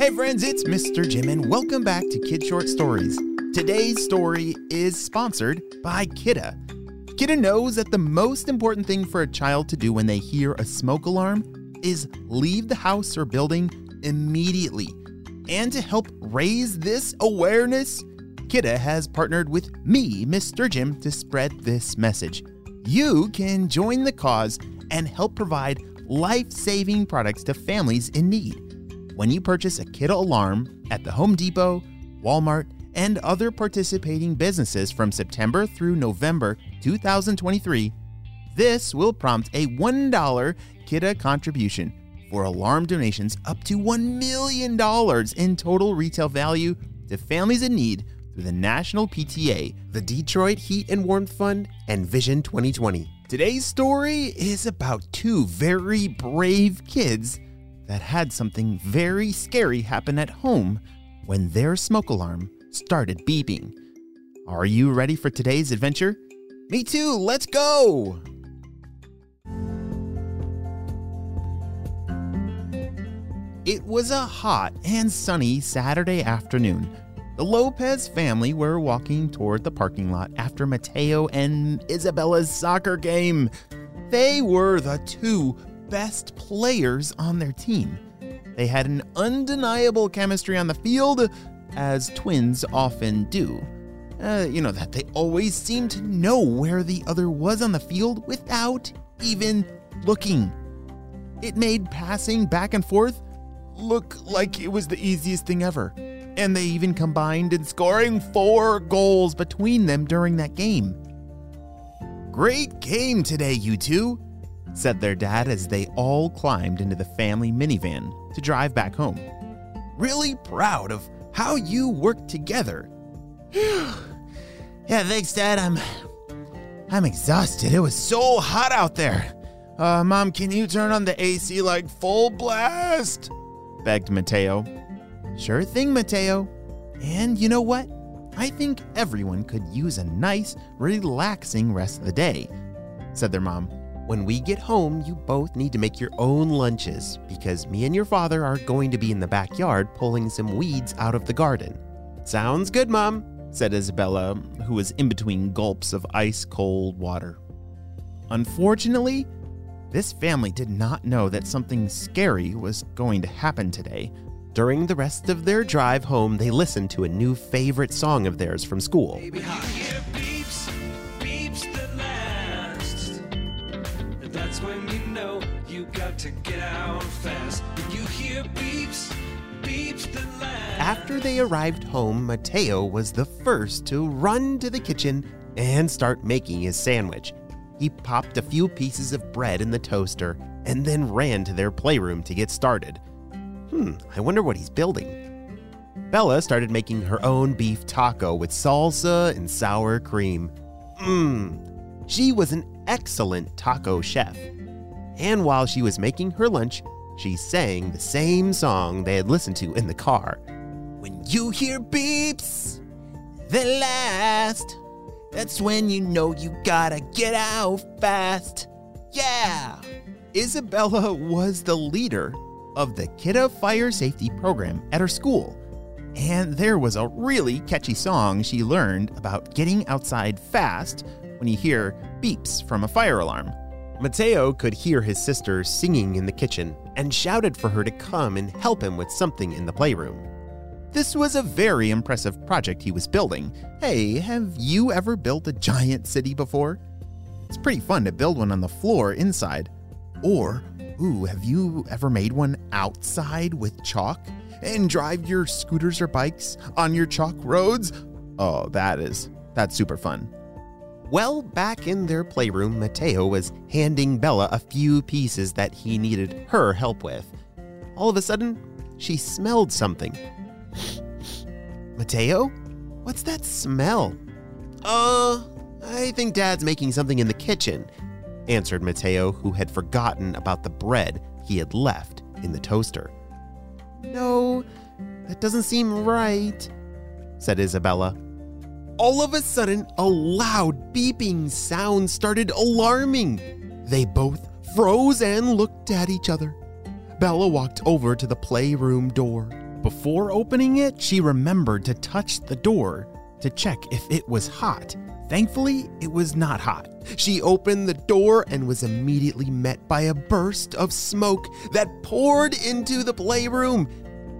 Hey friends, it's Mr. Jim and welcome back to Kid Short Stories. Today's story is sponsored by Kidde. Kidde knows that the most important thing for a child to do when they hear a smoke alarm is leave the house or building immediately. And to help raise this awareness, Kidde has partnered with me, Mr. Jim, to spread this message. You can join the cause and help provide life saving products to families in need. When you purchase a Kidde alarm at the Home Depot, Walmart, and other participating businesses from September through November 2023, this will prompt a $1 Kidde contribution for alarm donations up to $1 million in total retail value to families in need through the National PTA, the Detroit Heat and Warmth Fund, and Vision 2020. Today's story is about two very brave kids that had something very scary happen at home when their smoke alarm started beeping. Are you ready for today's adventure? Me too, let's go! It was a hot and sunny Saturday afternoon. The Lopez family were walking toward the parking lot after Mateo and Isabella's soccer game. They were the two best players on their team. They had an undeniable chemistry on the field, as twins often do. Uh, you know, that they always seemed to know where the other was on the field without even looking. It made passing back and forth look like it was the easiest thing ever. And they even combined in scoring four goals between them during that game. Great game today, you two, said their dad as they all climbed into the family minivan to drive back home. Really proud of how you worked together. yeah, thanks, Dad. I'm I'm exhausted. It was so hot out there. Uh, Mom, can you turn on the AC like full blast? begged Mateo. Sure thing, Mateo. And you know what? I think everyone could use a nice, relaxing rest of the day, said their mom. When we get home, you both need to make your own lunches because me and your father are going to be in the backyard pulling some weeds out of the garden. Sounds good, Mom, said Isabella, who was in between gulps of ice cold water. Unfortunately, this family did not know that something scary was going to happen today. During the rest of their drive home, they listened to a new favorite song of theirs from school. Baby, to get out fast. When you hear beeps, beeps After they arrived home, Mateo was the first to run to the kitchen and start making his sandwich. He popped a few pieces of bread in the toaster and then ran to their playroom to get started. Hmm, I wonder what he's building. Bella started making her own beef taco with salsa and sour cream. Mmm, she was an excellent taco chef. And while she was making her lunch, she sang the same song they had listened to in the car. When you hear beeps, the last that's when you know you gotta get out fast. Yeah! Isabella was the leader of the Kidde Fire Safety Program at her school. And there was a really catchy song she learned about getting outside fast when you hear beeps from a fire alarm. Mateo could hear his sister singing in the kitchen and shouted for her to come and help him with something in the playroom. This was a very impressive project he was building. Hey, have you ever built a giant city before? It's pretty fun to build one on the floor inside. Or, ooh, have you ever made one outside with chalk and drive your scooters or bikes on your chalk roads? Oh, that is, that's super fun. Well, back in their playroom, Mateo was handing Bella a few pieces that he needed her help with. All of a sudden, she smelled something Mateo? What's that smell? Uh, I think Dad's making something in the kitchen, answered Mateo, who had forgotten about the bread he had left in the toaster. No, that doesn't seem right, said Isabella. All of a sudden, a loud beeping sound started alarming. They both froze and looked at each other. Bella walked over to the playroom door Before opening it, she remembered to touch the door to check if it was hot. Thankfully, it was not hot. She opened the door and was immediately met by a burst of smoke that poured into the playroom.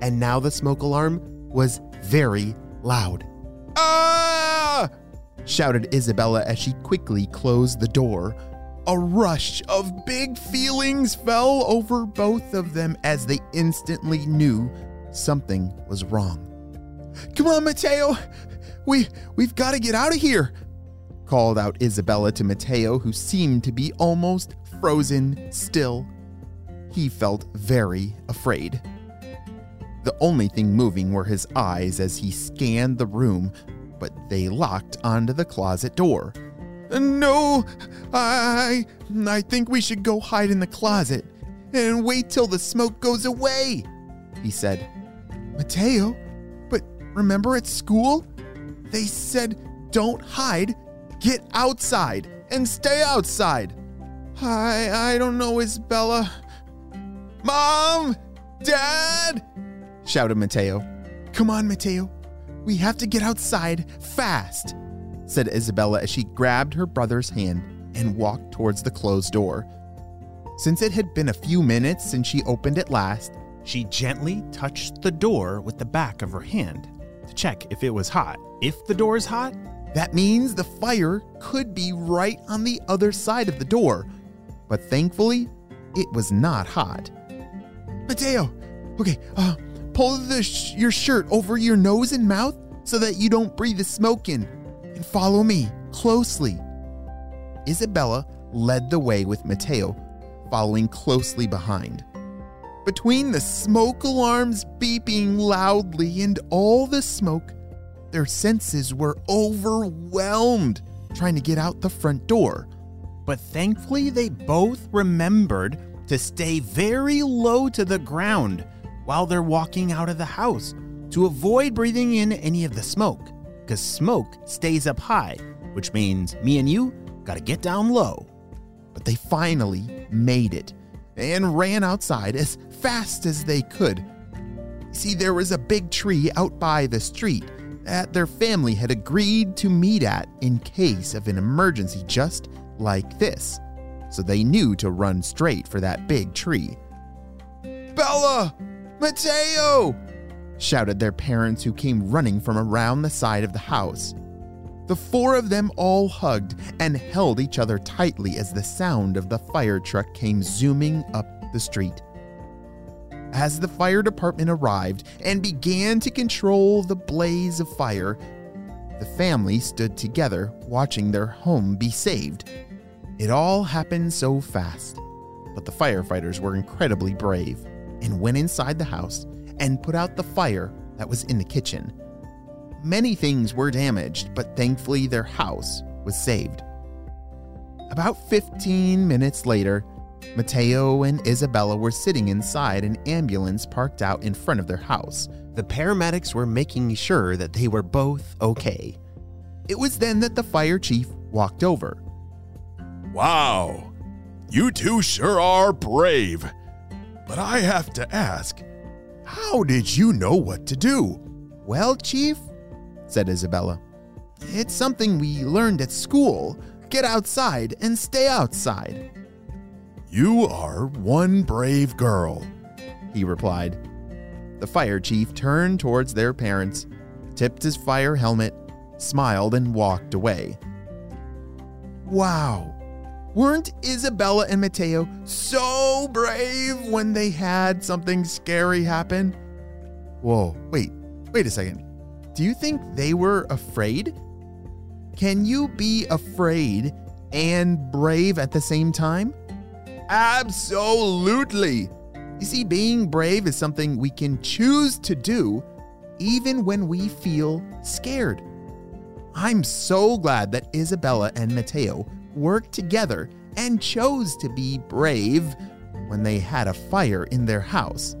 And now the smoke alarm was very loud. Ah! shouted Isabella as she quickly closed the door. A rush of big feelings fell over both of them as they instantly knew something was wrong. Come on, Mateo. We we've got to get out of here, called out Isabella to Mateo, who seemed to be almost frozen still. He felt very afraid. The only thing moving were his eyes as he scanned the room, but they locked onto the closet door. No, I I think we should go hide in the closet and wait till the smoke goes away, he said. Mateo, but remember at school? They said don't hide, get outside and stay outside. I I don't know, Isabella. Mom! Dad! Shouted Mateo. Come on, Mateo. We have to get outside fast, said Isabella as she grabbed her brother's hand and walked towards the closed door. Since it had been a few minutes since she opened it last, she gently touched the door with the back of her hand to check if it was hot. If the door is hot, that means the fire could be right on the other side of the door. But thankfully, it was not hot. Mateo, okay, uh, pull sh- your shirt over your nose and mouth so that you don't breathe the smoke in, and follow me closely. Isabella led the way with Mateo, following closely behind. Between the smoke alarms beeping loudly and all the smoke, their senses were overwhelmed trying to get out the front door. But thankfully, they both remembered to stay very low to the ground while they're walking out of the house to avoid breathing in any of the smoke, because smoke stays up high, which means me and you gotta get down low. But they finally made it and ran outside as fast as they could. See, there was a big tree out by the street that their family had agreed to meet at in case of an emergency just like this, so they knew to run straight for that big tree. Bella! Mateo! shouted their parents who came running from around the side of the house. The four of them all hugged and held each other tightly as the sound of the fire truck came zooming up the street. As the fire department arrived and began to control the blaze of fire, the family stood together watching their home be saved. It all happened so fast, but the firefighters were incredibly brave and went inside the house and put out the fire that was in the kitchen. Many things were damaged, but thankfully their house was saved. About 15 minutes later, Mateo and Isabella were sitting inside an ambulance parked out in front of their house. The paramedics were making sure that they were both okay. It was then that the fire chief walked over. Wow, you two sure are brave. But I have to ask, how did you know what to do? Well, Chief, said Isabella, it's something we learned at school. Get outside and stay outside. You are one brave girl, he replied. The fire chief turned towards their parents, tipped his fire helmet, smiled, and walked away. Wow, Weren't Isabella and Mateo so brave when they had something scary happen? Whoa, wait, wait a second. Do you think they were afraid? Can you be afraid and brave at the same time? Absolutely. You see, being brave is something we can choose to do even when we feel scared. I'm so glad that Isabella and Mateo worked together and chose to be brave when they had a fire in their house.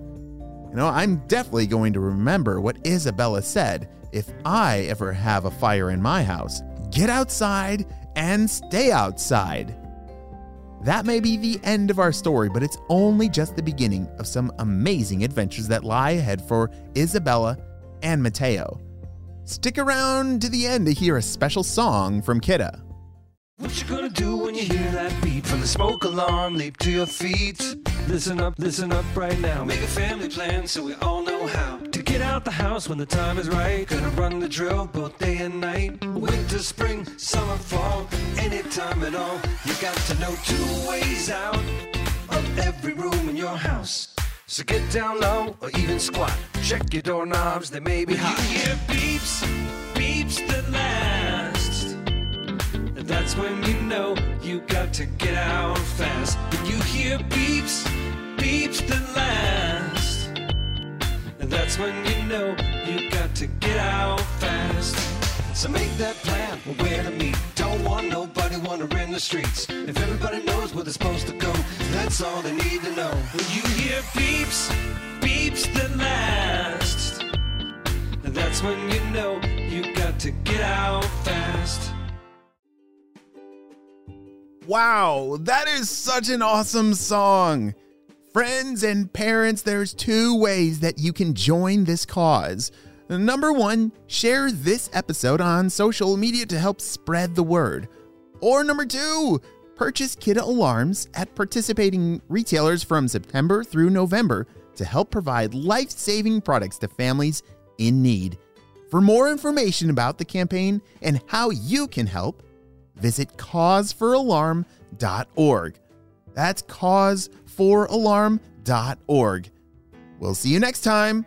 You know, I'm definitely going to remember what Isabella said if I ever have a fire in my house. Get outside and stay outside. That may be the end of our story, but it's only just the beginning of some amazing adventures that lie ahead for Isabella and Mateo. Stick around to the end to hear a special song from Kidde. What you gonna do when you hear that beat from the smoke alarm? Leap to your feet. Listen up, listen up right now. Make a family plan so we all know how to get out the house when the time is right. Gonna run the drill both day and night. Winter, spring, summer, fall, anytime at all. You got to know two ways out of every room in your house. So get down low or even squat. Check your doorknobs, they may be hot. You hear beeps, beeps that last. That's when you know you got to get out fast. When you hear beeps, beeps that last. And That's when you know you got to get out fast. So make that plan where to meet. Don't want nobody wandering the streets. If everybody knows where they're supposed to go, that's all they need to know. When you hear beeps, beeps that last. And That's when you know you got to get out fast. Wow, that is such an awesome song. Friends and parents, there's two ways that you can join this cause. Number one, share this episode on social media to help spread the word. Or number two, purchase Kidde alarms at participating retailers from September through November to help provide life saving products to families in need. For more information about the campaign and how you can help, visit causeforalarm.org. That's causeforalarm.org. We'll see you next time.